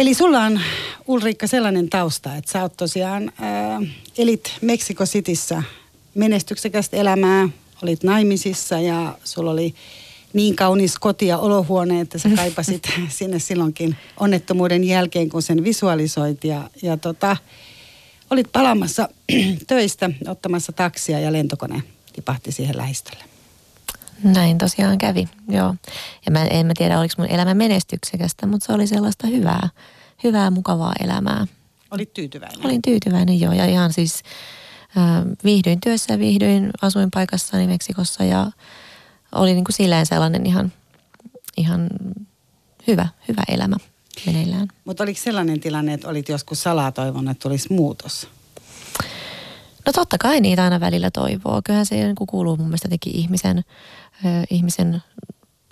Eli sulla on Ulrikka sellainen tausta, että sä oot tosiaan ää, elit Meksiko Cityssä menestyksekästä elämää, olit naimisissa ja sulla oli niin kaunis koti ja olohuone, että sä kaipasit sinne silloinkin onnettomuuden jälkeen, kun sen visualisoit. Ja, ja tota, olit palaamassa töistä, ottamassa taksia ja lentokone tipahti siihen lähistölle. Näin tosiaan kävi, joo. Ja mä en mä tiedä, oliko mun elämä menestyksekästä, mutta se oli sellaista hyvää, hyvää mukavaa elämää. Olit tyytyväinen? Olin tyytyväinen, joo. Ja ihan siis äh, viihdyin työssä ja viihdyin asuinpaikassani Meksikossa ja oli niin kuin silleen sellainen ihan, ihan hyvä, hyvä elämä meneillään. Mutta oliko sellainen tilanne, että olit joskus salaa toivonut, että tulisi muutos? No totta kai niitä aina välillä toivoo. Kyllähän se niin kuuluu mun mielestä teki ihmisen, ihmisen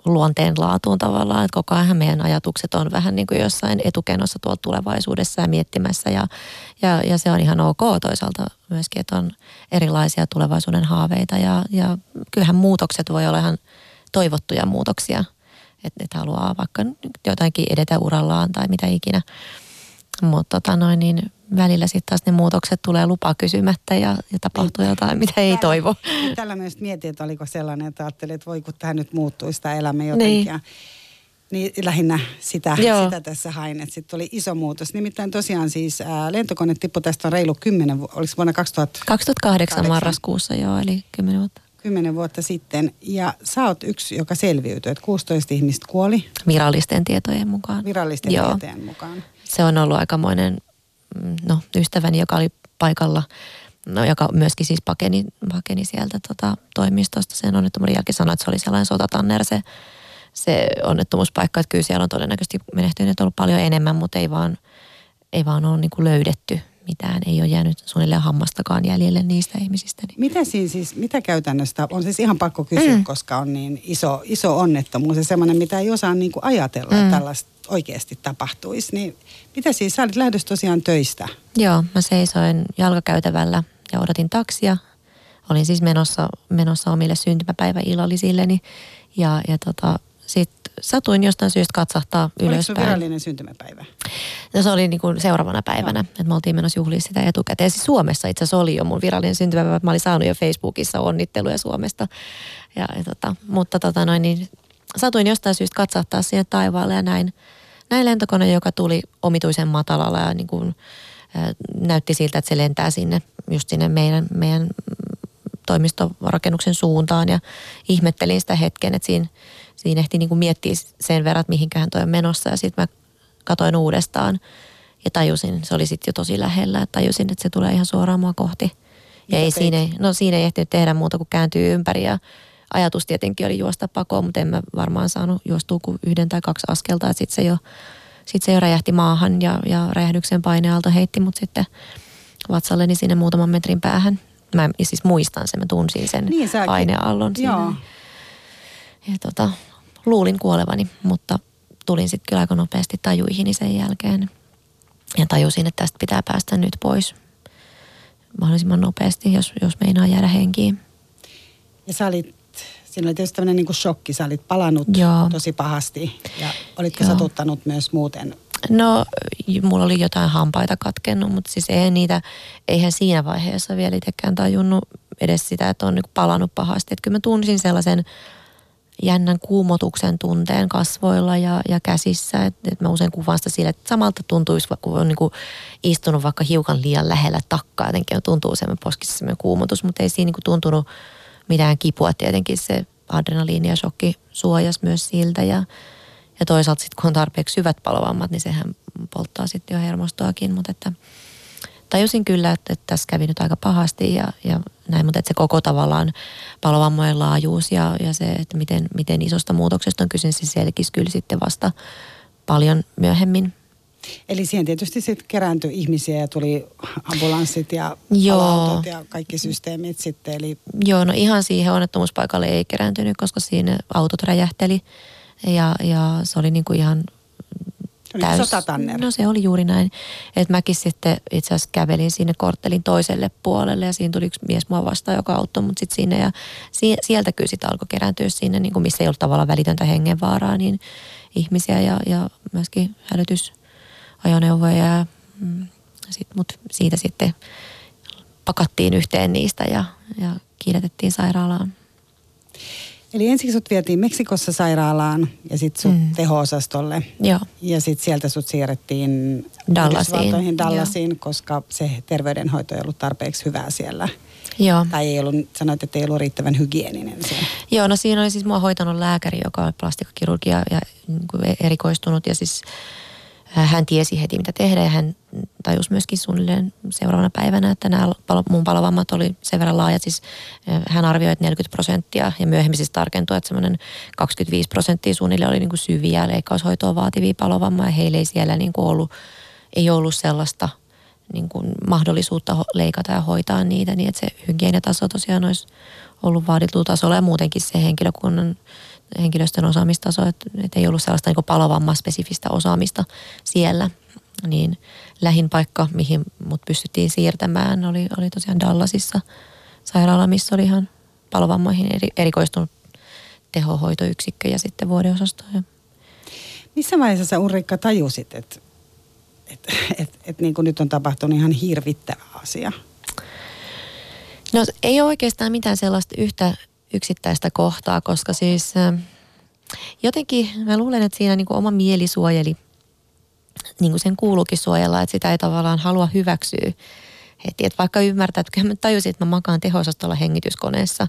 luonteen laatuun tavallaan, että koko ajan meidän ajatukset on vähän niin kuin jossain etukenossa tuolla tulevaisuudessa ja miettimässä. Ja, ja, ja se on ihan ok toisaalta myöskin, että on erilaisia tulevaisuuden haaveita. Ja, ja kyllähän muutokset voi olla ihan toivottuja muutoksia, että et haluaa vaikka jotainkin edetä urallaan tai mitä ikinä, mutta tota noin, niin välillä sitten taas ne muutokset tulee lupa kysymättä ja, ja tapahtuu niin. jotain, mitä ei toivo. Tällä myös mietin, että oliko sellainen, että ajattelin, että voi kun tämä nyt muuttuisi tämä elämä jotenkin. Niin. Niin lähinnä sitä, sitä tässä hain, että sitten tuli iso muutos. Nimittäin tosiaan siis ää, lentokone tippui tästä on reilu 10, oliko vuonna 2000? 2008 marraskuussa joo, eli 10 vuotta. 10 vuotta sitten. Ja sä oot yksi, joka selviytyi, että 16 ihmistä kuoli. Virallisten tietojen mukaan. Virallisten joo. tietojen mukaan. Se on ollut aikamoinen no, ystäväni, joka oli paikalla, no, joka myöskin siis pakeni, pakeni sieltä tota, toimistosta sen onnettomuuden jälkeen, sanoi, että se oli sellainen sotatanner se, se onnettomuuspaikka, että kyllä siellä on todennäköisesti menehtyneet ollut paljon enemmän, mutta ei vaan, ei vaan ole niin kuin löydetty mitään, ei ole jäänyt suunnilleen hammastakaan jäljelle niistä ihmisistä. Niin. Mitä siis, siis mitä käytännössä, on siis ihan pakko kysyä, mm. koska on niin iso, iso onnettomuus ja semmoinen, mitä ei osaa niin kuin ajatella, mm. että tällaista oikeasti tapahtuisi. Niin mitä siis, sä olit lähdössä tosiaan töistä? Joo, mä seisoin jalkakäytävällä ja odotin taksia. Olin siis menossa, menossa omille syntymäpäiväillallisilleni ja, ja tota, sitten satuin jostain syystä katsahtaa ylöspäin. Oliko se virallinen syntymäpäivä? No se oli niin kuin seuraavana päivänä, että me oltiin menossa juhliin sitä etukäteen. Siis Suomessa itse asiassa oli jo mun virallinen syntymäpäivä. Mä olin saanut jo Facebookissa onnitteluja Suomesta. Ja, ja tota, mutta tota noin, niin satuin jostain syystä katsahtaa sinne taivaalle ja näin, näin lentokone, joka tuli omituisen matalalla ja niin kuin, näytti siltä, että se lentää sinne, just sinne meidän, meidän toimistorakennuksen suuntaan ja ihmettelin sitä hetken, että siinä, siinä ehti niin kuin miettiä sen verran, että mihinkään toi on menossa ja sitten mä katoin uudestaan ja tajusin, se oli sitten jo tosi lähellä, että tajusin, että se tulee ihan suoraan mua kohti. Ja Mitä ei siinä, no siinä ei ehtinyt tehdä muuta kuin kääntyä ympäri ja ajatus tietenkin oli juosta pakoon, mutta en mä varmaan saanut juostua kuin yhden tai kaksi askelta. Sitten se jo, sit se jo räjähti maahan ja, ja räjähdyksen painealta heitti mut sitten vatsalleni sinne muutaman metrin päähän. Mä siis muistan sen, mä tunsin sen niin, paineallon siinä. Joo. Ja tota, luulin kuolevani, mutta tulin sitten kyllä aika nopeasti tajuihini sen jälkeen. Ja tajusin, että tästä pitää päästä nyt pois mahdollisimman nopeasti, jos, jos meinaa jäädä henkiin. Ja sä olit siinä oli tietysti tämmöinen niin shokki. Sä olit palannut Joo. tosi pahasti ja olitko Joo. satuttanut myös muuten? No, mulla oli jotain hampaita katkennut, mutta siis ei niitä, eihän siinä vaiheessa vielä itsekään tajunnut edes sitä, että on niin palannut pahasti. Että kyllä mä tunsin sellaisen jännän kuumotuksen tunteen kasvoilla ja, ja käsissä. Että et mä usein kuvaan sitä sille, että samalta tuntuisi, kun on niin kuin istunut vaikka hiukan liian lähellä takkaa. Jotenkin tuntuu semmoinen poskissa semmoinen kuumotus, mutta ei siinä niin kuin tuntunut – mitään kipua. Tietenkin se adrenaliini ja shokki suojas myös siltä ja, ja toisaalta sitten kun on tarpeeksi syvät palovammat, niin sehän polttaa sitten jo hermostoakin, mutta että tajusin kyllä, että, että tässä kävi nyt aika pahasti ja, ja näin, mutta että se koko tavallaan palovammojen laajuus ja, ja se, että miten, miten isosta muutoksesta on kyse, se selkisi kyllä sitten vasta paljon myöhemmin Eli siihen tietysti sitten kerääntyi ihmisiä ja tuli ambulanssit ja Joo. ja kaikki systeemit sitten. Eli... Joo, no ihan siihen onnettomuuspaikalle ei kerääntynyt, koska siinä autot räjähteli ja, ja se oli niinku ihan täys. Sotatanner. No se oli juuri näin. Että mäkin sitten itse asiassa kävelin sinne korttelin toiselle puolelle ja siinä tuli yksi mies mua vastaan, joka auttoi mut sitten sinne. Ja sieltä kyllä sitten alkoi kerääntyä sinne, niin kuin missä ei ollut tavallaan välitöntä hengenvaaraa, niin ihmisiä ja, ja myöskin hälytys ajoneuvoja ja mm, sit, mut siitä sitten pakattiin yhteen niistä ja, ja kiiretettiin sairaalaan. Eli ensiksi sut vietiin Meksikossa sairaalaan ja sitten sut mm. teho-osastolle. Joo. Ja sitten sieltä sut siirrettiin Dallasiin. Dallasiin, Joo. koska se terveydenhoito ei ollut tarpeeksi hyvää siellä. Joo. Tai ei ollut, sanoit, että ei ollut riittävän hygieninen siellä. Joo, no siinä oli siis mua hoitanut lääkäri, joka oli plastikkakirurgia ja niin erikoistunut ja siis hän tiesi heti mitä tehdä ja hän tajusi myöskin suunnilleen seuraavana päivänä, että nämä mun palovammat oli sen verran laajat. Siis hän arvioi, että 40 prosenttia ja myöhemmin siis tarkentui, että semmoinen 25 prosenttia suunnilleen oli niin kuin syviä leikkaushoitoa vaativia palovammaa ja heillä ei siellä niin kuin ollut, ei ollut sellaista niin kuin mahdollisuutta leikata ja hoitaa niitä niin, että se hygieniataso tosiaan olisi ollut vaaditulla tasolla ja muutenkin se henkilökunnan henkilöstön osaamistaso, että, että ei ollut sellaista niin palovamma-spesifistä osaamista siellä. Niin lähin paikka, mihin mut pystyttiin siirtämään, oli, oli tosiaan Dallasissa sairaala, missä oli ihan palovammoihin eri, erikoistunut tehohoitoyksikkö ja sitten vuodeosasto. Missä vaiheessa sä Ulrikka tajusit, että et, et, et, niin kuin nyt on tapahtunut ihan hirvittävä asia? No ei ole oikeastaan mitään sellaista yhtä yksittäistä kohtaa, koska siis jotenkin mä luulen, että siinä niin kuin oma mieli suojeli, niin kuin sen kuuluukin suojella, että sitä ei tavallaan halua hyväksyä heti. Että vaikka ymmärtää, että mä tajusin, että mä makaan tehosastolla hengityskoneessa.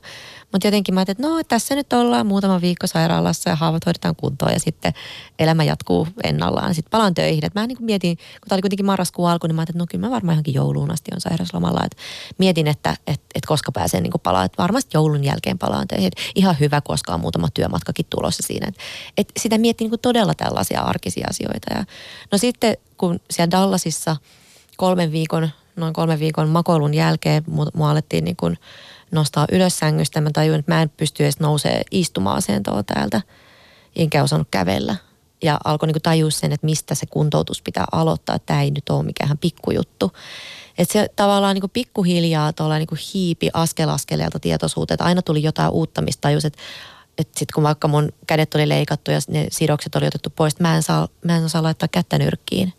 Mutta jotenkin mä ajattelin, että no tässä nyt ollaan muutama viikko sairaalassa ja haavat hoidetaan kuntoon ja sitten elämä jatkuu ennallaan. Sitten palaan töihin. Et mä niin mietin, kun tämä oli kuitenkin marraskuun alku, niin mä ajattelin, että no kyllä mä varmaan johonkin jouluun asti on sairauslomalla. Et mietin, että et, et koska pääsen niin palaa. Että varmasti joulun jälkeen palaan töihin. Et ihan hyvä, koska on muutama työmatkakin tulossa siinä. Et, et sitä mietti niin todella tällaisia arkisia asioita. Ja, no sitten kun siellä Dallasissa kolmen viikon noin kolmen viikon makoilun jälkeen mua alettiin niin kuin nostaa ylös sängystä. Mä tajuin, että mä en pysty edes nousee istumaan asentoon täältä, enkä osannut kävellä. Ja alkoi niin tajua sen, että mistä se kuntoutus pitää aloittaa. Tämä ei nyt ole mikään pikkujuttu. Että se tavallaan niin pikkuhiljaa tuolla niin hiipi askel askeleelta tietoisuuteen. Että aina tuli jotain uutta, mistä tajus, että että sitten kun vaikka mun kädet oli leikattu ja ne sidokset oli otettu pois, mä en saa, mä en saa laittaa kättä nyrkkiin.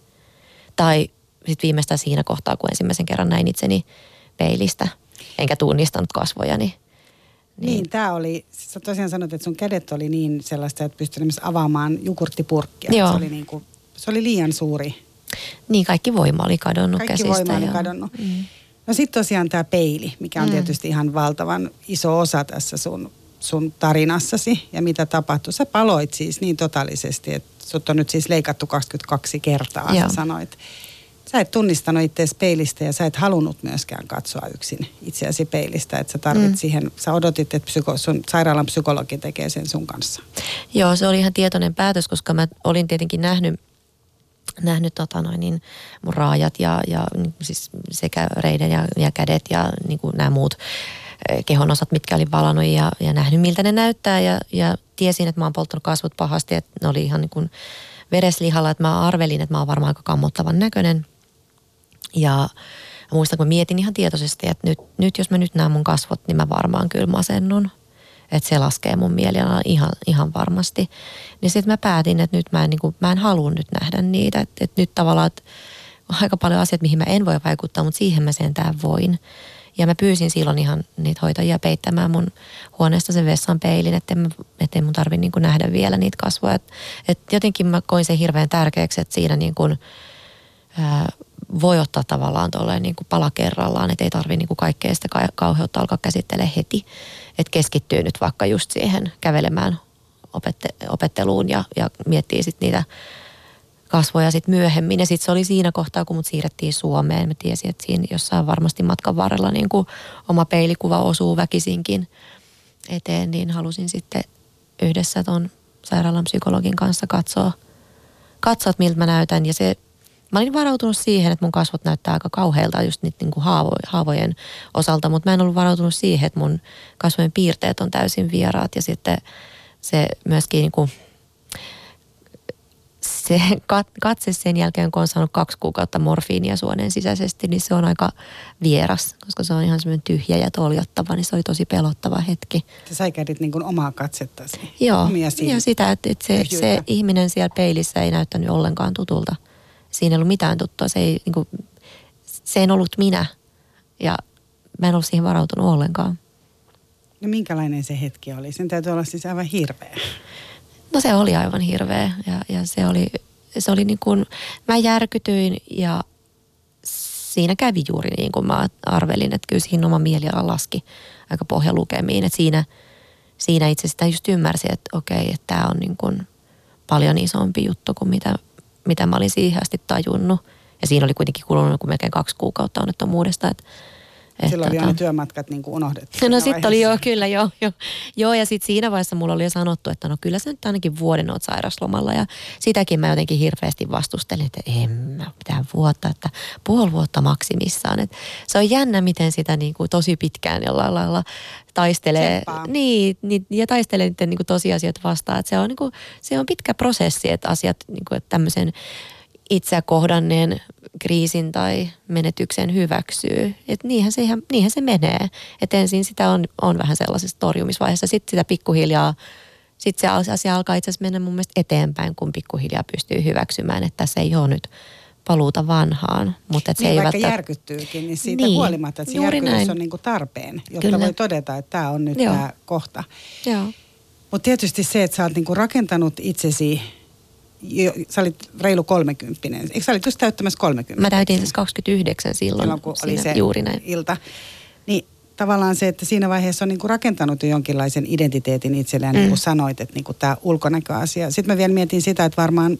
Tai sitten viimeistään siinä kohtaa, kun ensimmäisen kerran näin itseni peilistä, enkä tunnistanut kasvojani. Niin, niin tämä oli, sä tosiaan sanoit, että sun kädet oli niin sellaista, että pystyt avaamaan jukurttipurkkia. Joo. Se oli, niin kuin, se oli liian suuri. Niin, kaikki voima oli kadonnut kaikki käsistä. Kaikki voima oli kadonnut. Mm. No sitten tosiaan tämä peili, mikä on mm. tietysti ihan valtavan iso osa tässä sun, sun tarinassasi. Ja mitä tapahtui? Sä paloit siis niin totaalisesti, että sut on nyt siis leikattu 22 kertaa, Joo. sä sanoit. Sä et tunnistanut itseäsi peilistä ja sä et halunnut myöskään katsoa yksin itseäsi peilistä. Että sä tarvit mm. siihen, sä odotit, että psyko, sun sairaalan psykologi tekee sen sun kanssa. Joo, se oli ihan tietoinen päätös, koska mä olin tietenkin nähnyt nähnyt tota noin, niin mun raajat ja, ja niin siis sekä reiden ja, ja kädet ja niin kuin nämä muut eh, kehonosat, mitkä olin valannut ja, ja nähnyt miltä ne näyttää ja, ja tiesin, että mä oon polttanut kasvot pahasti, että ne oli ihan niin kuin vereslihalla, että mä arvelin, että mä oon varmaan aika kammottavan näköinen – ja muistan, kun mietin ihan tietoisesti, että nyt, nyt jos mä nyt näen mun kasvot, niin mä varmaan kyllä masennun. Että se laskee mun mielialaa ihan, ihan varmasti. Niin sitten mä päätin, että nyt mä en, niin kuin, mä en halua nyt nähdä niitä. Että, että nyt tavallaan, että on aika paljon asioita, mihin mä en voi vaikuttaa, mutta siihen mä sentään voin. Ja mä pyysin silloin ihan niitä hoitajia peittämään mun huoneesta sen vessan peilin, että ettei mun tarvi niin nähdä vielä niitä kasvoja. Et, et jotenkin mä koin sen hirveän tärkeäksi, että siinä niin kuin, ää, voi ottaa tavallaan tolleen niin kuin pala kerrallaan, että ei tarvitse niin kuin kaikkea sitä kauheutta alkaa käsittelemään heti. Että keskittyy nyt vaikka just siihen kävelemään opette- opetteluun ja, ja miettii sitten niitä kasvoja sitten myöhemmin. Ja sitten se oli siinä kohtaa, kun mut siirrettiin Suomeen. Mä tiesin, että siinä jossain varmasti matkan varrella niin kuin oma peilikuva osuu väkisinkin eteen, niin halusin sitten yhdessä ton sairaalan psykologin kanssa katsoa, katsoa miltä mä näytän. Ja se Mä olin varautunut siihen, että mun kasvot näyttää aika kauhealta just niitä niin kuin haavo, haavojen osalta, mutta mä en ollut varautunut siihen, että mun kasvojen piirteet on täysin vieraat ja sitten se myöskin niin kuin, se katse sen jälkeen, kun on saanut kaksi kuukautta morfiinia suoneen sisäisesti, niin se on aika vieras, koska se on ihan semmoinen tyhjä ja toljottava, niin se oli tosi pelottava hetki. Sä säikähdit niin kuin omaa katsettasi. Joo, ja sitä, että, että se, se ihminen siellä peilissä ei näyttänyt ollenkaan tutulta siinä ei ollut mitään tuttua. Se ei, niin kuin, se ei ollut minä ja mä en ollut siihen varautunut ollenkaan. No minkälainen se hetki oli? Sen täytyy olla siis aivan hirveä. No se oli aivan hirveä ja, ja se oli, se oli niin kuin, mä järkytyin ja siinä kävi juuri niin kuin mä arvelin, että kyllä siinä oma mieliala laski aika pohjalukemiin, että siinä, siinä itse sitä just ymmärsi, että okei, että tämä on niin kuin paljon isompi juttu kuin mitä, mitä mä olin siihen asti tajunnut. Ja siinä oli kuitenkin kulunut melkein kaksi kuukautta onnettomuudesta, että Silloin oli tota, ne työmatkat niin kuin unohdettu. No sitten oli joo, kyllä joo. Joo, joo ja sitten siinä vaiheessa mulla oli jo sanottu, että no kyllä sä nyt ainakin vuoden oot sairaslomalla. Ja sitäkin mä jotenkin hirveästi vastustelin, että en mä pitää vuotta, että puoli vuotta maksimissaan. Et se on jännä, miten sitä niin kuin tosi pitkään jollain lailla taistelee. Niin, niin, ja taistelee niiden niin kuin tosiasiat vastaan. Että se, on, niin kuin, se on pitkä prosessi, että asiat niin kuin, että tämmöisen itseä kohdanneen kriisin tai menetyksen hyväksyy. Et niinhän, se ihan, niinhän se menee. Et ensin sitä on, on vähän sellaisessa torjumisvaiheessa. Sitten sitä pikkuhiljaa, sitten se asia alkaa itse asiassa mennä mun mielestä eteenpäin, kun pikkuhiljaa pystyy hyväksymään, että se ei ole nyt paluuta vanhaan. Mutta se niin, ei vaikka välttä... järkyttyykin, niin siitä niin, huolimatta, että se järkytys näin. on niin kuin tarpeen, jotta Kyllä. voi todeta, että tämä on nyt tämä kohta. Mutta tietysti se, että sä oot niin kuin rakentanut itsesi jo, sä olit reilu kolmekymppinen. Eikö sä olit just täyttämässä 30? Mä täytin siis 29 silloin, silloin kun oli se juuri näin. ilta. Niin tavallaan se, että siinä vaiheessa on niin kuin rakentanut jo jonkinlaisen identiteetin itselleen, mm. niin kuin sanoit, että niin kuin tämä ulkonäköasia. Sitten mä vielä mietin sitä, että varmaan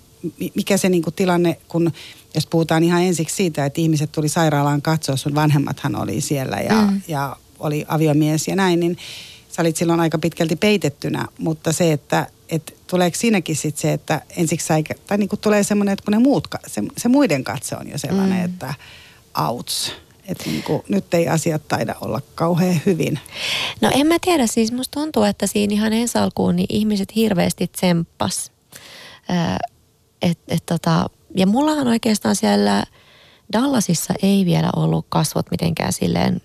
mikä se niin kuin tilanne, kun jos puhutaan ihan ensiksi siitä, että ihmiset tuli sairaalaan katsoa, sun vanhemmathan oli siellä ja, mm. ja oli aviomies ja näin, niin sä olit silloin aika pitkälti peitettynä, mutta se, että et tuleeko siinäkin sitten se, että ensiksi sä, tai niin kuin tulee semmoinen, että kun ne muut, se, se muiden katse on jo sellainen, mm. että auts, että niin kuin, nyt ei asiat taida olla kauhean hyvin. No en mä tiedä, siis musta tuntuu, että siinä ihan ensi alkuun niin ihmiset hirveästi tsemppas. Äh, et, et tota, ja mullahan oikeastaan siellä Dallasissa ei vielä ollut kasvot mitenkään silleen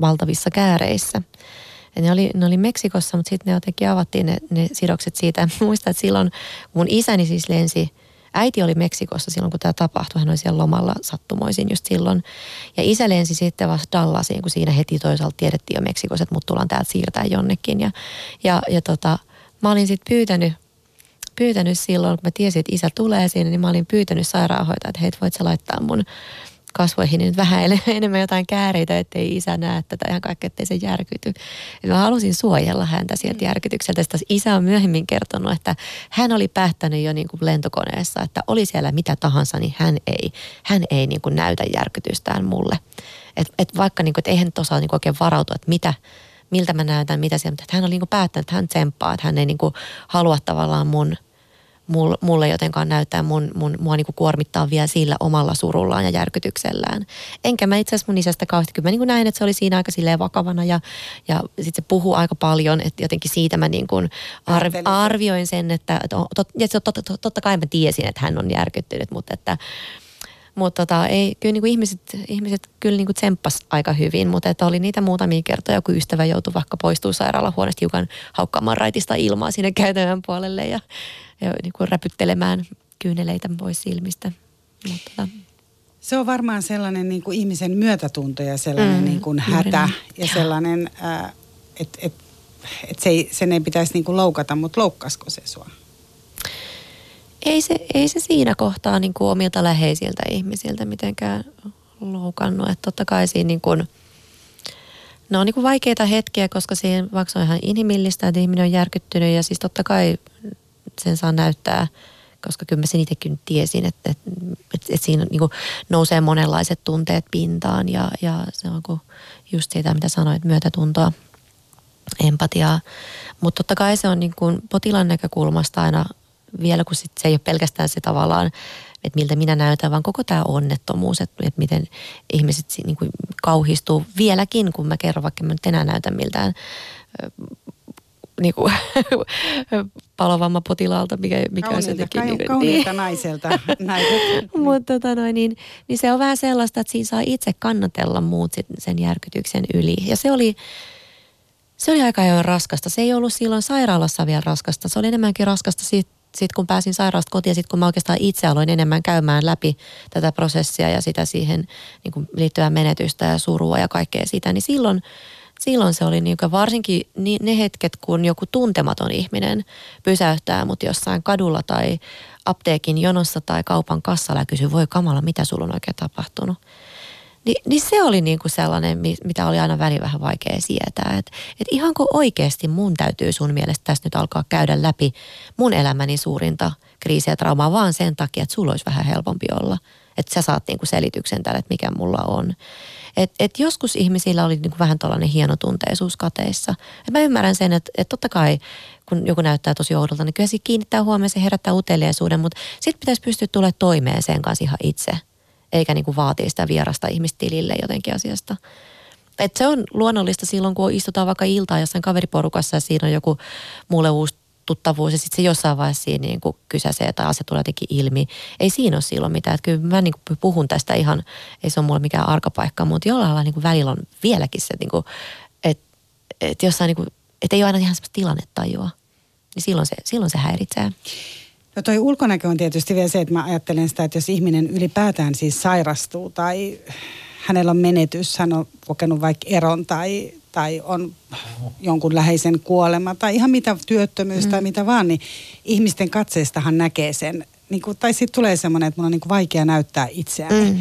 valtavissa kääreissä. Ja ne oli, ne oli Meksikossa, mutta sitten ne jotenkin avattiin ne, ne sidokset siitä. Muistan, että silloin mun isäni siis lensi, äiti oli Meksikossa silloin, kun tämä tapahtui. Hän oli siellä lomalla sattumoisin just silloin. Ja isä lensi sitten vasta Dallasiin, kun siinä heti toisaalta tiedettiin jo Meksikossa, että mut tullaan täältä siirtää jonnekin. Ja, ja, ja tota, mä olin sitten pyytänyt pyytänyt silloin, kun mä tiesin, että isä tulee sinne, niin mä olin pyytänyt sairaanhoitajaa, että hei, voit sä laittaa mun kasvoihin nyt vähän enemmän jotain kääreitä, ettei isä näe tätä ihan kaikkea, ettei se järkyty. Ja mä halusin suojella häntä sieltä mm. järkytykseltä. Sitten isä on myöhemmin kertonut, että hän oli päättänyt jo niin kuin lentokoneessa, että oli siellä mitä tahansa, niin hän ei, hän ei niin kuin näytä järkytystään mulle. Et, et vaikka niin kuin, että eihän osaa niin kuin oikein varautua, että mitä, miltä mä näytän, mitä siellä, mutta hän oli niin kuin päättänyt, että hän tsemppaa, että hän ei niin kuin halua tavallaan mun – mulle jotenkaan näyttää mun, mun, mua niin kuin kuormittaa vielä sillä omalla surullaan ja järkytyksellään. Enkä mä itse asiassa mun isästä kauheasti, kyllä mä niin kuin näin, että se oli siinä aika silleen vakavana ja, ja sitten se puhuu aika paljon, että jotenkin siitä mä niin kuin arv, arvioin sen, että, että tot, tot, tot, tot, totta kai mä tiesin, että hän on järkyttynyt, mutta että mutta tota, ei, kyllä niin kuin ihmiset, ihmiset kyllä niin kuin tsemppas aika hyvin, mutta että oli niitä muutamia kertoja, kun ystävä joutui vaikka poistuu sairaalahuoneesta hiukan haukkaamaan raitista ilmaa sinne käytävän puolelle ja ja niin kuin räpyttelemään kyyneleitä pois silmistä. Mutta, tota. se on varmaan sellainen niin kuin ihmisen myötätunto ja sellainen mm, niin kuin hätä ja sellainen, äh, että et, et se ei, sen ei pitäisi niin kuin loukata, mutta loukkasko se sua? Ei se, ei se siinä kohtaa niin kuin omilta läheisiltä ihmisiltä mitenkään loukannut. Että totta kai siinä niin kuin, ne on niin kuin vaikeita hetkiä, koska siinä vaikka on ihan inhimillistä, että ihminen on järkyttynyt ja siis totta kai sen saa näyttää, koska kyllä mä sen itsekin tiesin, että, että, että, että siinä niin nousee monenlaiset tunteet pintaan ja, ja se on just siitä, mitä sanoit, myötätuntoa, empatiaa. Mutta totta kai se on niin kuin potilaan näkökulmasta aina vielä, kun sit se ei ole pelkästään se tavallaan, että miltä minä näytän, vaan koko tämä onnettomuus, että, että miten ihmiset niin kuin kauhistuu vieläkin, kun mä kerron, vaikka mä nyt enää näytä miltään niinku, palovammapotilaalta, mikä, mikä kauniilta, on jotenkin... Niin, kauniilta niin. naiselta. Mutta tota noin, niin, niin se on vähän sellaista, että siinä saa itse kannatella muut sit sen järkytyksen yli. Ja se oli, se oli aika ajoin raskasta. Se ei ollut silloin sairaalassa vielä raskasta. Se oli enemmänkin raskasta sit, sitten kun pääsin sairaalasta kotiin ja sitten kun mä oikeastaan itse aloin enemmän käymään läpi tätä prosessia ja sitä siihen niin kuin liittyvää menetystä ja surua ja kaikkea sitä, niin silloin, silloin se oli niin varsinkin ne hetket, kun joku tuntematon ihminen pysäyttää mut jossain kadulla tai apteekin jonossa tai kaupan kassalla ja kysyy, voi kamala, mitä sulla on oikein tapahtunut. Ni, niin se oli niin kuin sellainen, mitä oli aina väli vähän vaikea sietää. Että et ihanko oikeasti mun täytyy sun mielestä tässä nyt alkaa käydä läpi mun elämäni suurinta kriisiä ja traumaa vaan sen takia, että sulla olisi vähän helpompi olla. Että sä saat niin kuin selityksen tälle, että mikä mulla on. Et, et joskus ihmisillä oli niin kuin vähän tällainen hieno tunteisuus kateissa. Et mä ymmärrän sen, että, että totta kai kun joku näyttää tosi oudolta, niin kyllä se kiinnittää huomioon, se herättää uteliaisuuden, mutta sitten pitäisi pystyä tulemaan toimeen sen kanssa ihan itse – eikä niin kuin vaatii sitä vierasta ihmistilille jotenkin asiasta. Et se on luonnollista silloin, kun istutaan vaikka iltaa jossain kaveriporukassa ja siinä on joku mulle uusi tuttavuus ja sitten se jossain vaiheessa siinä niin kuin kysäsee tai asia tulee jotenkin ilmi. Ei siinä ole silloin mitään. Että kyllä mä niin kuin puhun tästä ihan, ei se ole mulle mikään arkapaikka, mutta jollain lailla niin kuin välillä on vieläkin se, niin että, että jossain niin kuin, että ei ole aina ihan sellaista tilannetajua. Niin silloin se, silloin se häiritsee. No toi ulkonäkö on tietysti vielä se, että mä ajattelen sitä, että jos ihminen ylipäätään siis sairastuu tai hänellä on menetys, hän on kokenut vaikka eron tai, tai on jonkun läheisen kuolema tai ihan mitä työttömyys mm. tai mitä vaan, niin ihmisten katseestahan näkee sen. Niin kuin, tai sitten tulee semmoinen, että mun on niin kuin vaikea näyttää itseäni. Mm.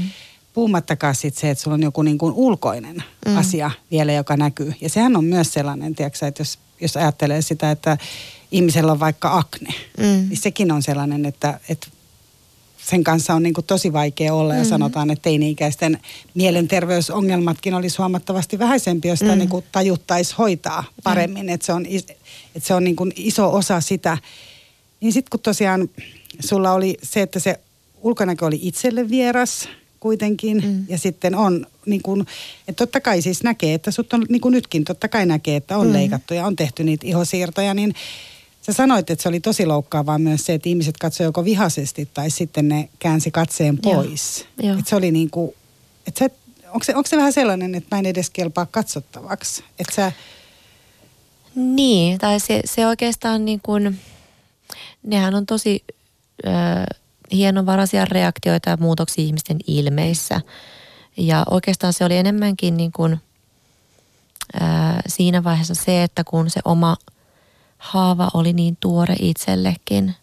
Puhumattakaan sitten se, että sulla on joku niin kuin ulkoinen mm. asia vielä, joka näkyy. Ja sehän on myös sellainen, tiedätkö, että jos, jos ajattelee sitä, että ihmisellä on vaikka akne, mm. niin sekin on sellainen, että, että sen kanssa on niin kuin tosi vaikea olla ja mm. sanotaan, että teini-ikäisten mielenterveysongelmatkin olisi huomattavasti vähäisempi, jos sitä mm. niin tajuttaisi hoitaa paremmin, mm. että se on, että se on niin kuin iso osa sitä. Niin sitten kun tosiaan sulla oli se, että se ulkonäkö oli itselle vieras kuitenkin mm. ja sitten on niin kuin, että totta kai siis näkee, että sut on niin kuin nytkin totta kai näkee, että on mm. leikattu ja on tehty niitä ihosiirtoja, niin Sä sanoit, että se oli tosi loukkaavaa myös se, että ihmiset katsoivat joko vihaisesti tai sitten ne käänsi katseen pois. Joo. Että se oli niin kuin, että sä, onko, se, onko se vähän sellainen, että mä en edes kelpaa katsottavaksi? Että sä... Niin, tai se, se oikeastaan niin kuin, nehän on tosi ö, hienovaraisia reaktioita ja muutoksia ihmisten ilmeissä. Ja oikeastaan se oli enemmänkin niin kuin, ö, siinä vaiheessa se, että kun se oma – haava oli niin tuore itsellekin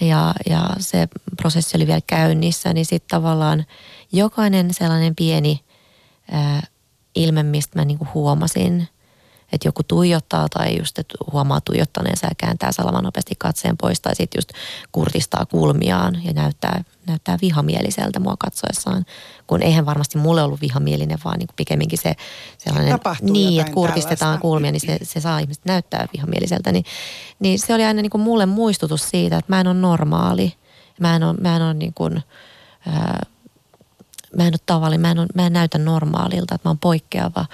ja, ja se prosessi oli vielä käynnissä, niin sitten tavallaan jokainen sellainen pieni ää, ilme, mistä mä niinku huomasin, että joku tuijottaa tai just että huomaa tuijottaneensa ja kääntää salaman nopeasti katseen pois tai sitten just kurtistaa kulmiaan ja näyttää, näyttää vihamieliseltä mua katsoessaan. Kun eihän varmasti mulle ollut vihamielinen, vaan niin pikemminkin se sellainen, Tapahtuu niin, että kurtistetaan tällaista. kulmia, niin se, se saa ihmiset näyttää vihamieliseltä. Niin, niin se oli aina niin kuin mulle muistutus siitä, että mä en ole normaali. Mä en ole, mä en ole niin kuin, ää, mä en ole tavallinen, mä en, ole, mä en näytä normaalilta, että mä oon poikkeava.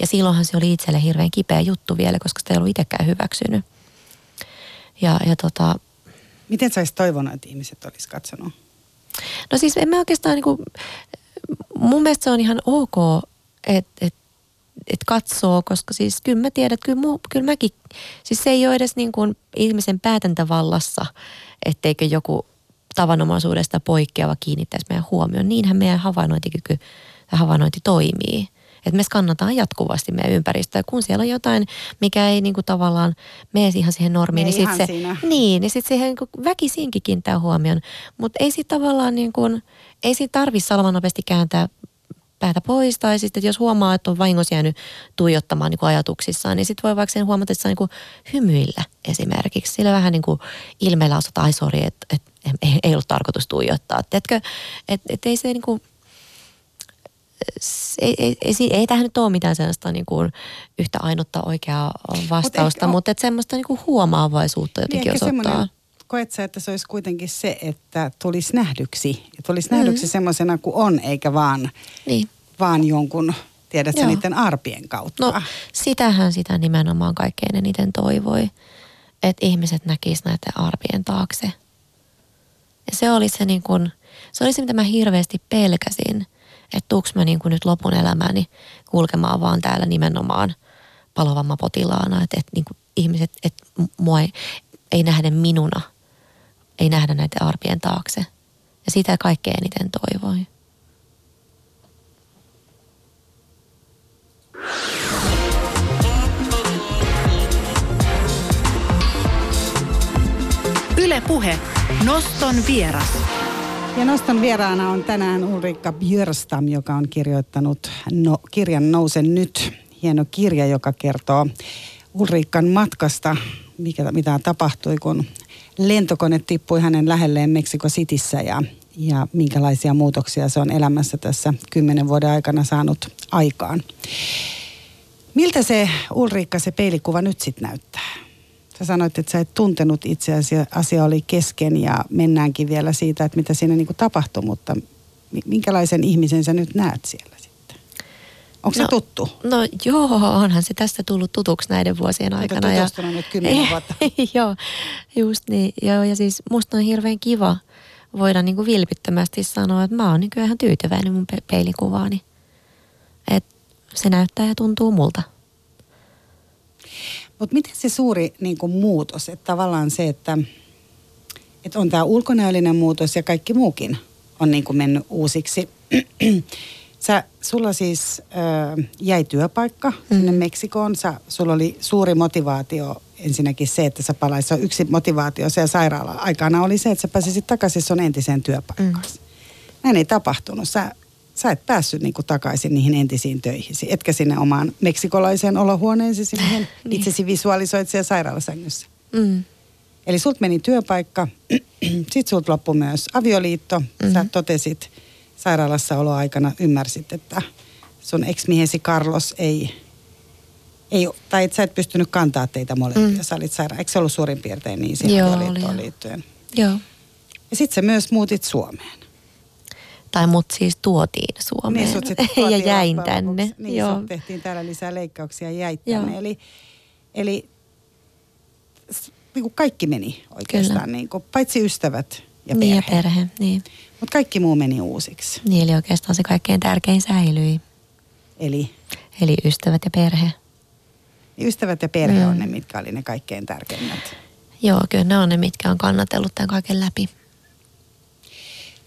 Ja silloinhan se oli itselle hirveän kipeä juttu vielä, koska sitä ei ollut itsekään hyväksynyt. Ja, ja tota, Miten sä olisit toivonut, että ihmiset olisi katsonut? No siis en mä oikeastaan niin kuin, mun mielestä se on ihan ok, että et, et katsoo, koska siis kyllä mä tiedän, että kyllä, mu, kyllä mäkin, siis se ei ole edes niin kuin ihmisen päätäntävallassa, etteikö joku tavanomaisuudesta poikkeava kiinnittäisi meidän huomioon. Niinhän meidän havainnointikyky ja havainnointi toimii. Että me skannataan jatkuvasti meidän ympäristöä. Kun siellä on jotain, mikä ei niinku tavallaan mene ihan siihen normiin, niin sitten se, niin, niin sit siihen niin väkisinkin kiinnittää huomioon. Mutta ei sitten tavallaan niin kuin, ei siitä tarvitse salaman nopeasti kääntää päätä pois. Tai sitten jos huomaa, että on vahingossa jäänyt tuijottamaan niin kuin ajatuksissaan, niin sitten voi vaikka sen huomata, että saa niin kuin hymyillä esimerkiksi. Sillä vähän niin kuin ilmeellä osata, ai sori, että, että ei, ei ollut tarkoitus tuijottaa. Tiedätkö, että, että ei se niin kuin, ei, ei, ei, ei tähän nyt ole mitään sellaista niin kuin yhtä ainutta oikeaa vastausta, Mut mutta että semmoista niin kuin huomaavaisuutta jotenkin niin osoittaa. Koet sä, että se olisi kuitenkin se, että tulisi nähdyksi. Tulisi mm. nähdyksi semmoisena kuin on, eikä vaan, niin. vaan jonkun, tiedätkö, Joo. niiden arpien kautta. No sitähän sitä nimenomaan kaikkein eniten toivoi, että ihmiset näkisivät näiden arpien taakse. Ja se oli se niin kuin, se oli se, mitä mä hirveästi pelkäsin – että tuuks mä niin kuin nyt lopun elämäni kulkemaan vaan täällä nimenomaan palovamma potilaana, että, että niin ihmiset, että mua ei, ei nähdä minuna, ei nähdä näiden arpien taakse. Ja sitä kaikkein eniten toivoi. Ylepuhe Noston vieras. Ja Noston vieraana on tänään Ulrikka Björstam, joka on kirjoittanut no, kirjan Nousen nyt. Hieno kirja, joka kertoo Ulrikkan matkasta, mikä, mitä tapahtui, kun lentokone tippui hänen lähelleen Meksiko Cityssä ja, ja minkälaisia muutoksia se on elämässä tässä kymmenen vuoden aikana saanut aikaan. Miltä se Ulrikka, se peilikuva nyt sitten näyttää? Sä sanoit, että sä et tuntenut itse asiassa, asia oli kesken ja mennäänkin vielä siitä, että mitä siinä niinku tapahtui, mutta minkälaisen ihmisen sä nyt näet siellä? Onko no, se tuttu? No joo, onhan se tästä tullut tutuksi näiden vuosien aikana. Ja... nyt kymmenen vuotta. joo, just niin. Joo, ja siis musta on hirveän kiva voida niin kuin vilpittömästi sanoa, että mä oon niin ihan tyytyväinen mun pe- peilikuvaani. Että se näyttää ja tuntuu multa. Mutta miten se suuri niin kuin muutos, että tavallaan se, että, että on tämä ulkonäöllinen muutos ja kaikki muukin on niin kuin mennyt uusiksi. Sä, sulla siis ö, jäi työpaikka mm. sinne Meksikoon. Sä, sulla oli suuri motivaatio ensinnäkin se, että sä palaisit. Se yksi motivaatio siellä sairaala aikana oli se, että sä pääsisit takaisin sun entiseen työpaikkaan. Mm. Näin ei tapahtunut. Sä sä et päässyt niin kuin takaisin niihin entisiin töihin. Etkä sinne omaan meksikolaiseen olohuoneesi, mihin niin. itsesi visualisoit siellä sairaalasängyssä. Mm. Eli sult meni työpaikka, sit sult loppui myös avioliitto. Mm-hmm. Sä totesit sairaalassa oloaikana, ymmärsit, että sun ex-miehesi Carlos ei, ei tai et sä et pystynyt kantaa teitä molempia. Mm. Sä olit sairaan. Eikö se ollut suurin piirtein niin siihen avioliittoon liittyen? Joo. Ja sit sä myös muutit Suomeen tai mut siis tuotiin Suomeen niin, sut tuotiin ja jäin tänne. Niin, Joo. tehtiin täällä lisää leikkauksia ja jäit tänne. Eli, eli niin kuin kaikki meni oikeastaan, niin kuin, paitsi ystävät ja perhe. Niin ja perhe, niin. Mutta kaikki muu meni uusiksi. Niin, eli oikeastaan se kaikkein tärkein säilyi. Eli? Eli ystävät ja perhe. Ystävät ja perhe mm. on ne, mitkä oli ne kaikkein tärkeimmät. Joo, kyllä ne on ne, mitkä on kannatellut tämän kaiken läpi.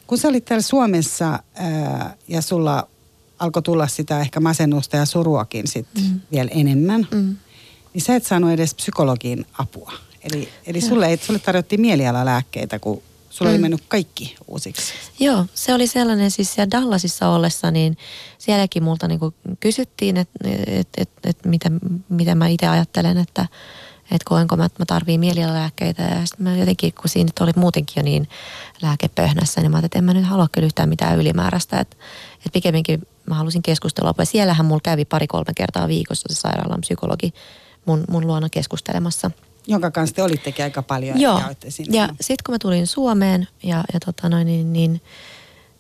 Kun sä olit täällä Suomessa ää, ja sulla alkoi tulla sitä ehkä masennusta ja suruakin sit mm. vielä enemmän, mm. niin sä et saanut edes psykologin apua. Eli, eli sulle, ei, sulle tarjottiin mielialalääkkeitä, kun sulla mm. oli mennyt kaikki uusiksi. Joo, se oli sellainen siis siellä Dallasissa ollessa, niin sielläkin multa niin kysyttiin, että et, et, et mitä, mitä mä itse ajattelen, että että koenko mä, että mä tarviin mielialalääkkeitä. Ja sitten mä jotenkin, kun siinä oli muutenkin jo niin lääkepöhnässä, niin mä ajattelin, että en mä nyt halua kyllä yhtään mitään ylimääräistä. Että, että pikemminkin mä halusin keskustella. Ja siellähän mulla kävi pari-kolme kertaa viikossa se sairaalan psykologi mun, mun luona keskustelemassa. Jonka kanssa te olittekin aika paljon. Joo, ja sitten kun mä tulin Suomeen ja, ja tota noin, niin, niin,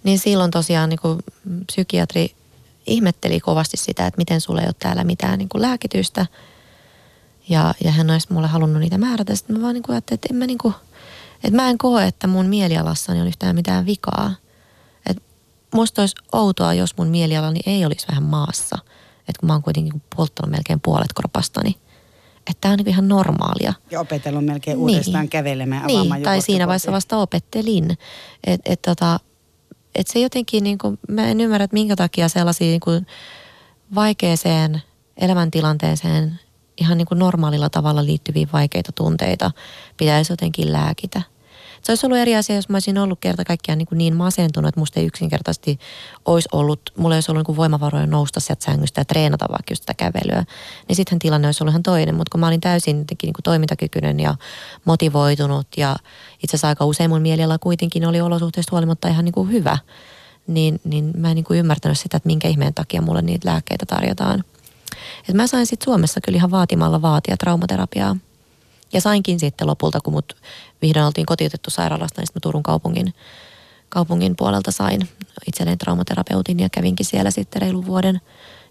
niin silloin tosiaan niin kuin psykiatri ihmetteli kovasti sitä, että miten sulla ei ole täällä mitään niin kuin lääkitystä – ja, ja hän olisi mulle halunnut niitä määrätä. Sitten mä vaan niin kuin ajattelin, että, en mä, niin kuin, että mä en koe, että mun mielialassani on yhtään mitään vikaa. Että musta olisi outoa, jos mun mielialani ei olisi vähän maassa. Että kun mä oon kuitenkin polttanut melkein puolet kropastani. Että tämä on niin ihan normaalia. Ja opetellut melkein uudestaan niin. kävelemään Niin, tai siinä vaiheessa vasta opettelin. Että et, tota, et se jotenkin, niin kuin, mä en ymmärrä, että minkä takia sellaisia niin kuin vaikeeseen elämäntilanteeseen ihan niin kuin normaalilla tavalla liittyviä vaikeita tunteita pitäisi jotenkin lääkitä. Se olisi ollut eri asia, jos mä olisin ollut kerta kaikkiaan niin, niin masentunut, että musta ei yksinkertaisesti olisi ollut, mulla olisi ollut niin voimavaroja nousta sieltä sängystä ja treenata vaikka just sitä kävelyä. Niin sittenhän tilanne olisi ollut ihan toinen, mutta kun mä olin täysin jotenkin niin kuin toimintakykyinen ja motivoitunut ja itse asiassa aika usein mun mieliala kuitenkin oli olosuhteista huolimatta ihan niin kuin hyvä, niin, niin mä en niin kuin ymmärtänyt sitä, että minkä ihmeen takia mulle niitä lääkkeitä tarjotaan. Et mä sain sitten Suomessa kyllä ihan vaatimalla vaatia traumaterapiaa. Ja sainkin sitten lopulta, kun mut vihdoin oltiin kotiutettu sairaalasta, niin sitten Turun kaupungin, kaupungin puolelta sain itselleen traumaterapeutin ja kävinkin siellä sitten reilun vuoden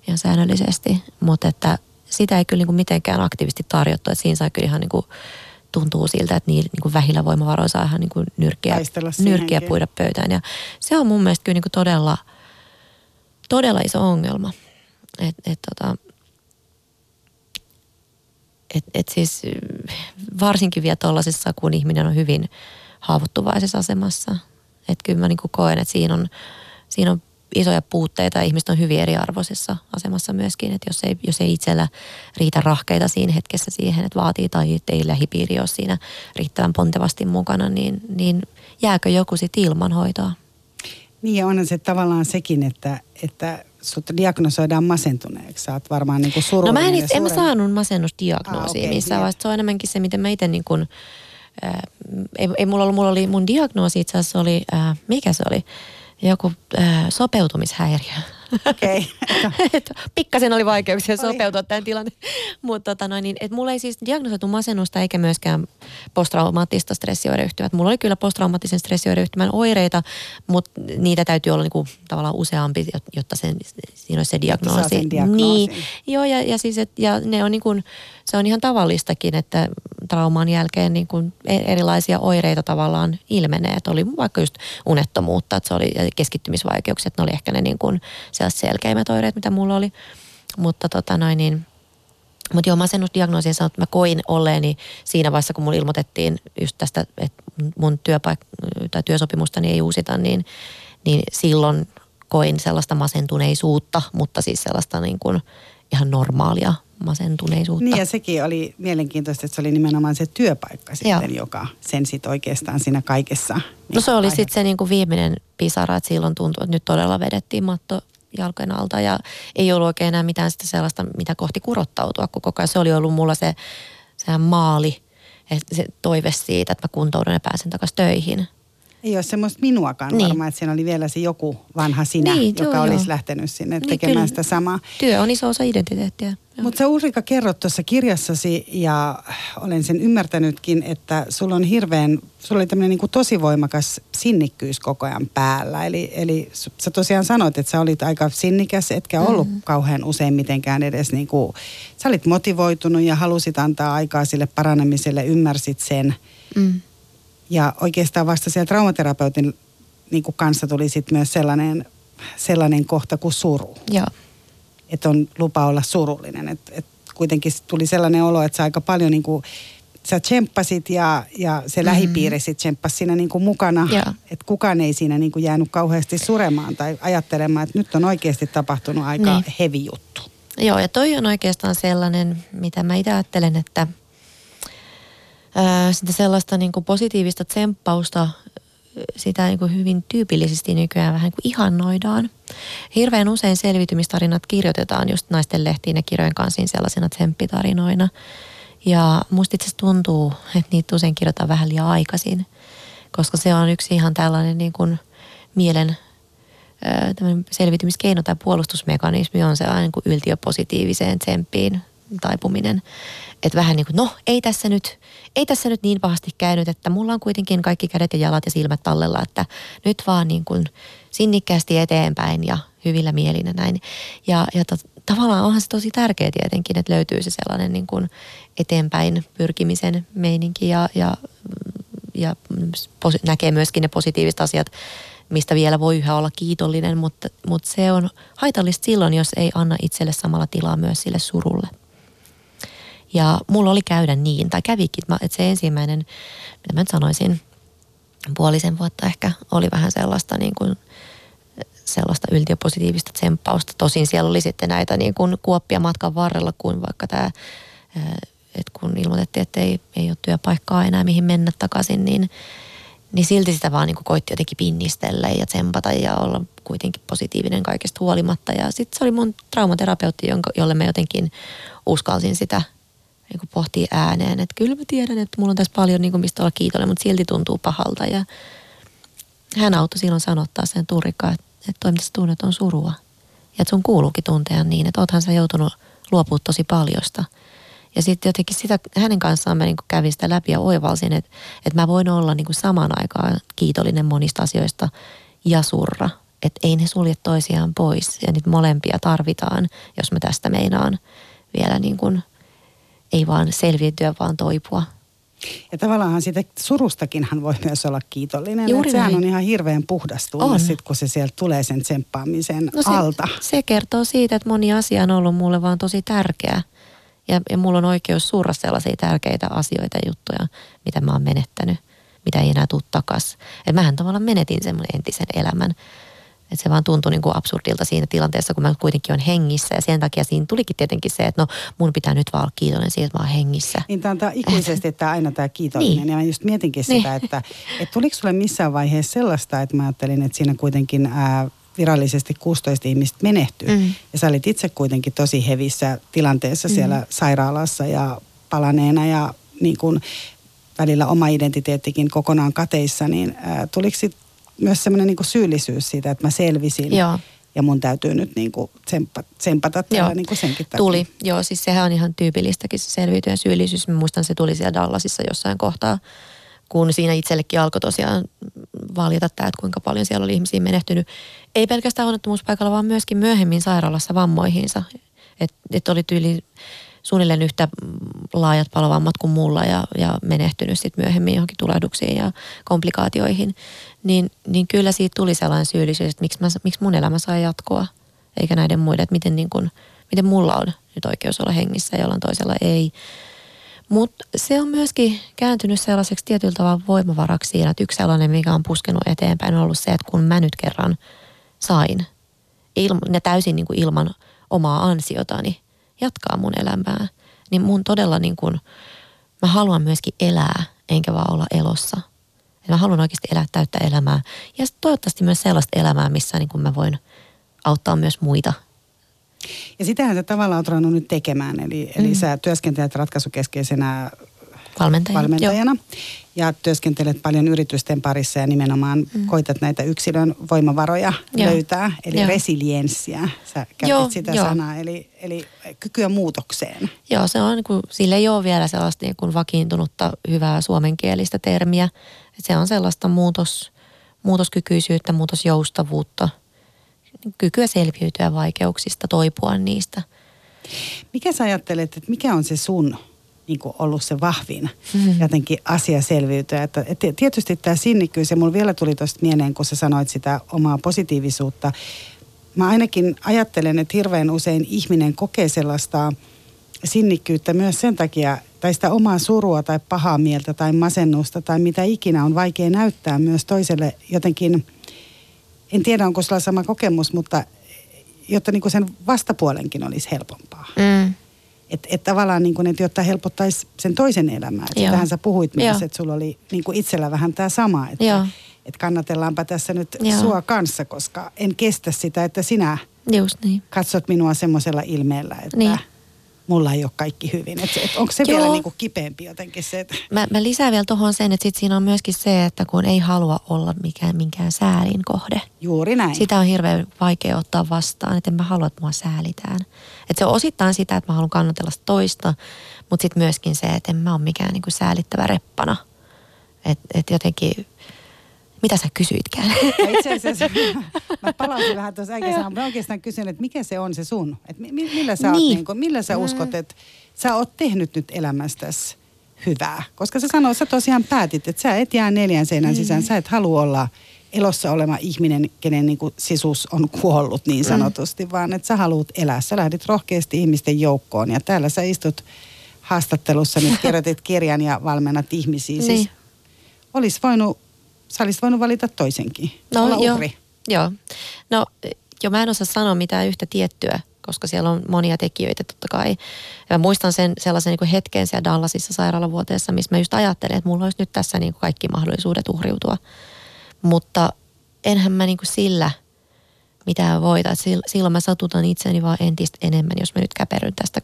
ihan säännöllisesti. Mutta että sitä ei kyllä niin kuin mitenkään aktiivisesti tarjottu, että siinä sai kyllä ihan niin kuin tuntuu siltä, että niin, niin kuin vähillä voimavaroilla saa ihan niin kuin nyrkkiä, nyrkkiä puida pöytään. Ja se on mun mielestä kyllä niin kuin todella, todella iso ongelma. Et, et tota, et, et siis varsinkin vielä tuollaisessa, kun ihminen on hyvin haavoittuvaisessa asemassa. Että kyllä mä niin kuin koen, että siinä on, siinä on isoja puutteita ja ihmiset on hyvin eriarvoisessa asemassa myöskin, että jos ei, jos ei itsellä riitä rahkeita siinä hetkessä siihen, että vaatii tai ei lähipiiri ole siinä riittävän pontevasti mukana, niin, niin jääkö joku sitten ilman hoitoa? Niin ja onhan se tavallaan sekin, että, että sut diagnosoidaan masentuneeksi. Sä oot varmaan niin kuin No mä en, en mä saanut masennusdiagnoosia ah, okay, missään, niin. se on enemmänkin se, miten mä itse niin kuin, äh, ei, ei mulla ollut, mulla oli mun diagnoosi itse asiassa oli, äh, mikä se oli? joku äh, sopeutumishäiriö. Okei. Okay. Pikkasen oli vaikeuksia oli. sopeutua tähän tilanteeseen. Mutta tota noin, niin, et mulla ei siis diagnosoitu masennusta eikä myöskään posttraumaattista stressioireyhtymää. Mulla oli kyllä posttraumaattisen stressioireyhtymän oireita, mutta niitä täytyy olla niinku tavallaan useampi, jotta sen, siinä olisi se diagnoosi. Niin, joo ja, ja, siis, et, ja ne on niinku, se on ihan tavallistakin, että trauman jälkeen niin kuin e- erilaisia oireita tavallaan ilmenee. Että oli vaikka just unettomuutta, että se oli keskittymisvaikeuksia, että ne oli ehkä ne niin kuin selkeimmät oireet, mitä mulla oli. Mutta tota noin niin, mutta joo, masennusdiagnoosin sanonut, että mä koin olleeni siinä vaiheessa, kun mulle ilmoitettiin just tästä, että mun työpaik- tai työsopimustani ei uusita, niin, niin silloin koin sellaista masentuneisuutta, mutta siis sellaista niin kuin ihan normaalia masentuneisuutta. Niin ja sekin oli mielenkiintoista, että se oli nimenomaan se työpaikka sitten, Joo. joka sen sitten oikeastaan siinä kaikessa. No se oli sitten se niin kuin viimeinen pisara, että silloin tuntui, että nyt todella vedettiin matto jalkojen alta ja ei ollut oikein enää mitään sitä sellaista, mitä kohti kurottautua, kun koko ajan se oli ollut mulla se, se maali, se toive siitä, että mä kuntoudun ja pääsen takaisin töihin ei ole semmoista minuakaan niin. varmaan, että siinä oli vielä se joku vanha sinä, niin, joka joo, olisi joo. lähtenyt sinne niin, tekemään kyllä. sitä samaa. Työ on iso osa identiteettiä. Mutta sä Ulrika kerrot tuossa kirjassasi ja olen sen ymmärtänytkin, että sulla on hirveän, sulla oli tämmöinen niinku tosi voimakas sinnikkyys koko ajan päällä. Eli, eli sä tosiaan sanoit, että sä olit aika sinnikäs, etkä ollut mm. kauhean usein mitenkään edes niinku, sä olit motivoitunut ja halusit antaa aikaa sille paranemiselle, ymmärsit sen. Mm. Ja oikeastaan vasta siellä traumaterapeutin niin kuin kanssa tuli sitten myös sellainen, sellainen kohta kuin suru. Joo. Että on lupa olla surullinen. Että et kuitenkin tuli sellainen olo, että sä aika paljon niin kuin, sä tsemppasit ja, ja se mm-hmm. lähipiiri sitten tsemppasi siinä niin kuin mukana. Että kukaan ei siinä niin kuin jäänyt kauheasti suremaan tai ajattelemaan, että nyt on oikeasti tapahtunut aika niin. hevi juttu. Joo, ja toi on oikeastaan sellainen, mitä mä itse ajattelen, että – sitä sellaista niin kuin positiivista tsemppausta, sitä niin kuin hyvin tyypillisesti nykyään vähän kuin ihannoidaan. Hirveän usein selvitymistarinat kirjoitetaan just naisten lehtiin ja kirjojen kanssa sellaisena tsemppitarinoina. Ja musta itse tuntuu, että niitä usein kirjoitetaan vähän liian aikaisin, koska se on yksi ihan tällainen niin kuin mielen selvitymiskeino tai puolustusmekanismi on se aina niin kuin yltiöpositiiviseen tsemppiin taipuminen. Että vähän niin kuin, no ei tässä nyt, ei tässä nyt niin pahasti käynyt, että mulla on kuitenkin kaikki kädet ja jalat ja silmät tallella, että nyt vaan niin kuin sinnikkäästi eteenpäin ja hyvillä mielin ja näin. Ja, ja to, tavallaan onhan se tosi tärkeä tietenkin, että löytyy se sellainen niin kuin eteenpäin pyrkimisen meininki ja, ja, ja posi, näkee myöskin ne positiiviset asiat, mistä vielä voi yhä olla kiitollinen, mutta, mutta se on haitallista silloin, jos ei anna itselle samalla tilaa myös sille surulle. Ja mulla oli käydä niin, tai kävikin, että se ensimmäinen, mitä mä nyt sanoisin, puolisen vuotta ehkä oli vähän sellaista niin kuin, sellaista yltiöpositiivista tsemppausta. Tosin siellä oli sitten näitä niin kuin kuoppia matkan varrella, kuin vaikka tämä, että kun ilmoitettiin, että ei, ei ole työpaikkaa enää mihin mennä takaisin, niin, niin silti sitä vaan niin kuin koitti jotenkin pinnistellä ja tsempata ja olla kuitenkin positiivinen kaikesta huolimatta. Ja sitten se oli mun traumaterapeutti, jolle mä jotenkin uskalsin sitä niin kuin pohtii ääneen, että kyllä mä tiedän, että mulla on tässä paljon niin kuin mistä olla kiitollinen, mutta silti tuntuu pahalta. Ja hän auttoi silloin sanottaa sen turikkaan, että, että tunnet on surua. Ja että sun kuuluukin tuntea niin, että oothan sä joutunut luopua tosi paljosta. Ja sitten jotenkin sitä, hänen kanssaan mä niin kuin kävin sitä läpi ja oivalsin, että, että mä voin olla niin kuin samaan aikaan kiitollinen monista asioista ja surra. Että ei ne sulje toisiaan pois ja niitä molempia tarvitaan, jos mä tästä meinaan vielä niin kuin – ei vaan selviytyä, vaan toipua. Ja tavallaan siitä surustakinhan voi myös olla kiitollinen. Juuri sehän on ihan hirveän puhdas tunne, sit, kun se sieltä tulee sen tsemppaamisen no se, alta. Se kertoo siitä, että moni asia on ollut mulle vaan tosi tärkeä. Ja, ja mulla on oikeus surra sellaisia tärkeitä asioita ja juttuja, mitä mä oon menettänyt. mitä ei enää tule. Että mähän tavallaan menetin semmoinen entisen elämän. Että se vaan tuntui niin kuin absurdilta siinä tilanteessa, kun mä kuitenkin on hengissä. Ja sen takia siinä tulikin tietenkin se, että no mun pitää nyt vaan olla kiitollinen siitä, että mä oon hengissä. Niin tämä on tämä ikuisesti, että aina tämä kiitollinen. Niin. Ja mä just mietinkin sitä, niin. että, että tuliko sulle missään vaiheessa sellaista, että mä ajattelin, että siinä kuitenkin ää, virallisesti 16 ihmistä menehtyy. Mm. Ja sä olit itse kuitenkin tosi hevissä tilanteessa mm. siellä sairaalassa ja palaneena ja niin kuin välillä oma identiteettikin kokonaan kateissa, niin ää, tuliko sit myös semmoinen niin syyllisyys siitä, että mä selvisin. Joo. Ja mun täytyy nyt niin kuin tsempata, tsempata Joo. niin kuin senkin takia. Tuli, joo, siis sehän on ihan tyypillistäkin se selviytyjen syyllisyys. Mä muistan, se tuli siellä Dallasissa jossain kohtaa, kun siinä itsellekin alkoi tosiaan valjeta tämä, että kuinka paljon siellä oli ihmisiä menehtynyt. Ei pelkästään onnettomuuspaikalla, vaan myöskin myöhemmin sairaalassa vammoihinsa. Että et oli tyyli suunnilleen yhtä laajat palovammat kuin mulla ja, ja menehtynyt sitten myöhemmin johonkin tulehduksiin ja komplikaatioihin, niin, niin kyllä siitä tuli sellainen syyllisyys, että miksi, mä, miksi mun elämä saa jatkoa, eikä näiden muiden, että miten, niin kun, miten mulla on nyt oikeus olla hengissä ja jollain toisella ei. Mutta se on myöskin kääntynyt sellaiseksi tietyllä tavalla voimavaraksi siinä, että yksi sellainen, mikä on puskenut eteenpäin, on ollut se, että kun mä nyt kerran sain ilma, ne täysin niin kuin ilman omaa ansiotani, jatkaa mun elämää, niin mun todella niin kuin, mä haluan myöskin elää, enkä vaan olla elossa. Et mä haluan oikeasti elää täyttä elämää. Ja toivottavasti myös sellaista elämää, missä niin kuin mä voin auttaa myös muita. Ja sitähän sä tavallaan oot nyt tekemään. Eli, mm. eli sä työskentelet ratkaisukeskeisenä valmentajana. valmentajana. Joo ja työskentelet paljon yritysten parissa ja nimenomaan mm. koitat näitä yksilön voimavaroja Joo. löytää, eli Joo. resilienssiä. Sä käytit Joo, sitä jo. sanaa, eli, eli kykyä muutokseen. Joo, se on, kun, sillä ei ole vielä sellaista niin kuin vakiintunutta hyvää suomenkielistä termiä. Se on sellaista muutos, muutoskykyisyyttä, muutosjoustavuutta, kykyä selviytyä vaikeuksista, toipua niistä. Mikä sä ajattelet, että mikä on se sun niin kuin ollut se vahvin mm-hmm. jotenkin asia selviytyä. Että, että tietysti tämä sinnikkyys, ja mulla vielä tuli tuosta mieleen, kun sä sanoit sitä omaa positiivisuutta. Mä ainakin ajattelen, että hirveän usein ihminen kokee sellaista sinnikkyyttä myös sen takia, tai sitä omaa surua tai pahaa mieltä tai masennusta tai mitä ikinä on vaikea näyttää myös toiselle jotenkin, en tiedä onko sulla sama kokemus, mutta jotta niin kuin sen vastapuolenkin olisi helpompaa. Mm. Että et tavallaan niin kuin, että jotta helpottaisi sen toisen elämää. Että sitähän sä puhuit myös, että sulla oli niin itsellä vähän tämä sama. Että, että kannatellaanpa tässä nyt Joo. sua kanssa, koska en kestä sitä, että sinä Just niin. katsot minua semmoisella ilmeellä, että... Niin mulla ei ole kaikki hyvin. Et, et onko se Joo. vielä niinku kipeämpi jotenkin se? Että... Mä, mä lisään vielä tuohon sen, että sit siinä on myöskin se, että kun ei halua olla mikään, minkään säälin kohde. Juuri näin. Sitä on hirveän vaikea ottaa vastaan, että en mä halua, että mua säälitään. Et se on osittain sitä, että mä haluan kannatella toista, mutta sitten myöskin se, että en mä ole mikään niinku säälittävä reppana. Että et jotenkin mitä sä kysyitkään? No itse asiassa mä palasin vähän tuossa äkeissä. Mä oikeastaan kysyn, että mikä se on se sun? Et millä sä, niin. oot, niin kuin, millä sä uskot, että sä oot tehnyt nyt elämästäsi hyvää? Koska sä sanoit, sä tosiaan päätit, että sä et jää neljän seinän sisään. Mm. Sä et halua olla elossa oleva ihminen, kenen niin kuin sisus on kuollut niin mm. sanotusti, mm. vaan että sä haluat elää. Sä lähdit rohkeasti ihmisten joukkoon ja täällä sä istut haastattelussa, nyt kirjoitit kirjan ja valmennat ihmisiä. Siis niin. Olisi voinut sä olisit voinut valita toisenkin, no, olla joo, uhri. Joo. No jo mä en osaa sanoa mitään yhtä tiettyä, koska siellä on monia tekijöitä totta kai. Ja mä muistan sen sellaisen niin kuin hetken siellä Dallasissa sairaalavuoteessa, missä mä just ajattelin, että mulla olisi nyt tässä niin kuin kaikki mahdollisuudet uhriutua. Mutta enhän mä niin kuin sillä mitään voita. Silloin mä satutan itseni vaan entistä enemmän, jos mä nyt käperyn tästä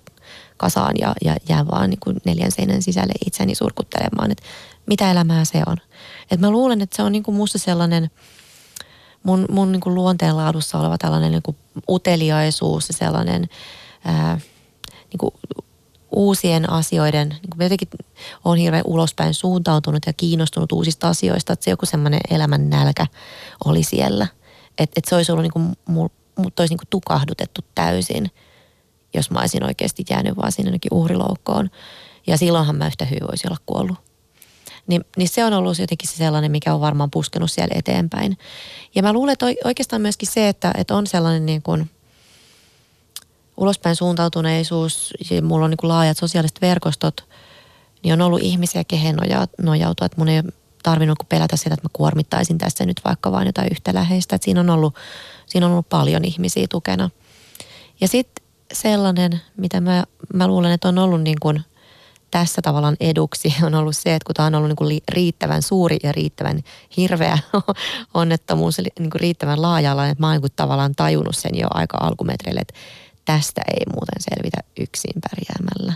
kasaan ja, ja jään vaan niin kuin neljän seinän sisälle itseni surkuttelemaan, että mitä elämää se on. Et mä luulen, että se on niin kuin musta sellainen mun, mun niin kuin luonteenlaadussa oleva tällainen niin kuin uteliaisuus ja sellainen ää, niin kuin uusien asioiden, niin kuin jotenkin on hirveän ulospäin suuntautunut ja kiinnostunut uusista asioista, että se joku semmoinen elämän nälkä oli siellä. Että et se olisi ollut niin kuin, mut olisi niin tukahdutettu täysin, jos mä olisin oikeasti jäänyt vaan sinne uhriloukkoon. Ja silloinhan mä yhtä hyvin voisi olla kuollut. Niin, niin se on ollut jotenkin se sellainen, mikä on varmaan puskenut siellä eteenpäin. Ja mä luulen, että oikeastaan myöskin se, että, että on sellainen niin kuin ulospäin suuntautuneisuus, ja mulla on niin kuin laajat sosiaaliset verkostot, niin on ollut ihmisiä, kehen nojautua, että mun ei tarvinnut pelätä sitä, että mä kuormittaisin tässä nyt vaikka vain jotain yhtä läheistä. Että siinä, on ollut, siinä on ollut paljon ihmisiä tukena. Ja sitten sellainen, mitä mä, mä luulen, että on ollut niin kuin tässä tavallaan eduksi, on ollut se, että kun tämä on ollut niin kuin riittävän suuri ja riittävän hirveä onnettomuus, niin kuin riittävän laajalla, että mä oon niin tavallaan tajunnut sen jo aika alkumetreille, että tästä ei muuten selvitä yksin pärjäämällä.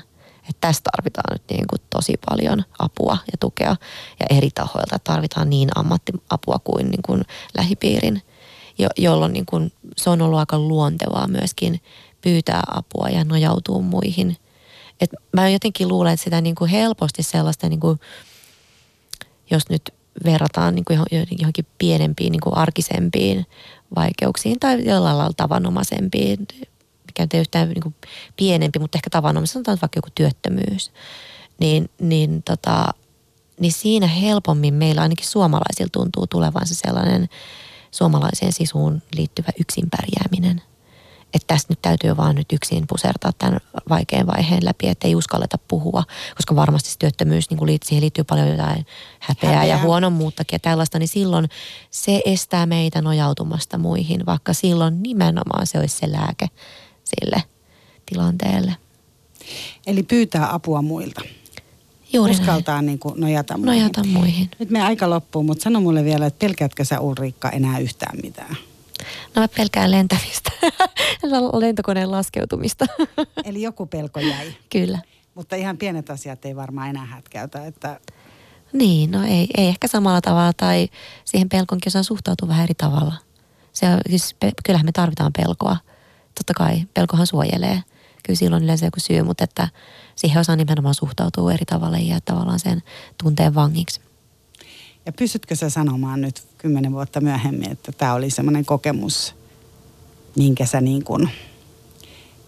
Että tästä tarvitaan nyt niin kuin tosi paljon apua ja tukea ja eri tahoilta tarvitaan niin ammattiapua kuin, niin kuin lähipiirin, jo, jolloin niin kuin se on ollut aika luontevaa myöskin pyytää apua ja nojautua muihin. Et mä jotenkin luulen, että sitä niin kuin helposti sellaista, niin kuin, jos nyt verrataan niin kuin johonkin pienempiin, niin kuin arkisempiin vaikeuksiin tai jollain lailla tavanomaisempiin, mikä ei yhtään niin kuin pienempi, mutta ehkä tavanomaisesti sanotaan vaikka joku työttömyys, niin, niin, tota, niin siinä helpommin meillä ainakin suomalaisilla tuntuu tulevan se sellainen suomalaiseen sisuun liittyvä yksin pärjääminen – että tästä nyt täytyy vaan nyt yksin pusertaa tämän vaikean vaiheen läpi, että ei uskalleta puhua, koska varmasti se työttömyys, niin kuin siihen liittyy paljon jotain häpeää, häpeää. ja huonommuuttakin ja tällaista, niin silloin se estää meitä nojautumasta muihin, vaikka silloin nimenomaan se olisi se lääke sille tilanteelle. Eli pyytää apua muilta. Juuri Uskaltaa niin kuin nojata muihin. Nojata muihin. Nyt me aika loppuu, mutta sano mulle vielä, että pelkäätkö sä Ulriikka enää yhtään mitään? No mä pelkään lentämistä, lentokoneen laskeutumista. Eli joku pelko jäi. Kyllä. Mutta ihan pienet asiat ei varmaan enää hätkäytä, että... Niin, no ei, ei ehkä samalla tavalla tai siihen pelkonkin osaa suhtautua vähän eri tavalla. Se, siis, kyllähän me tarvitaan pelkoa. Totta kai, pelkohan suojelee. Kyllä silloin yleensä joku syy, mutta että siihen osaa nimenomaan suhtautua eri tavalla ja tavallaan sen tunteen vangiksi. Ja pystytkö sä sanomaan nyt kymmenen vuotta myöhemmin, että tämä oli semmoinen kokemus, minkä sä niin kuin,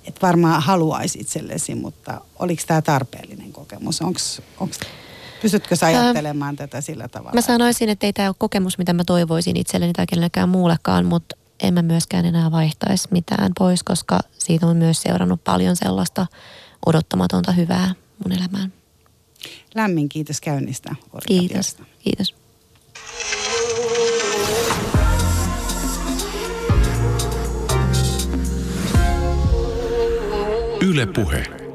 et varmaan haluaisit itsellesi, mutta oliko tämä tarpeellinen kokemus? Onks, onks, pystytkö sä ajattelemaan Ää, tätä sillä tavalla? Mä sanoisin, että ei tämä ole kokemus, mitä mä toivoisin itselleni tai kenellekään muullekaan, mutta en mä myöskään enää vaihtaisi mitään pois, koska siitä on myös seurannut paljon sellaista odottamatonta hyvää mun elämään. Lämmin kiitos käynnistä. Kiitos. Kiitos. Yle Puhe.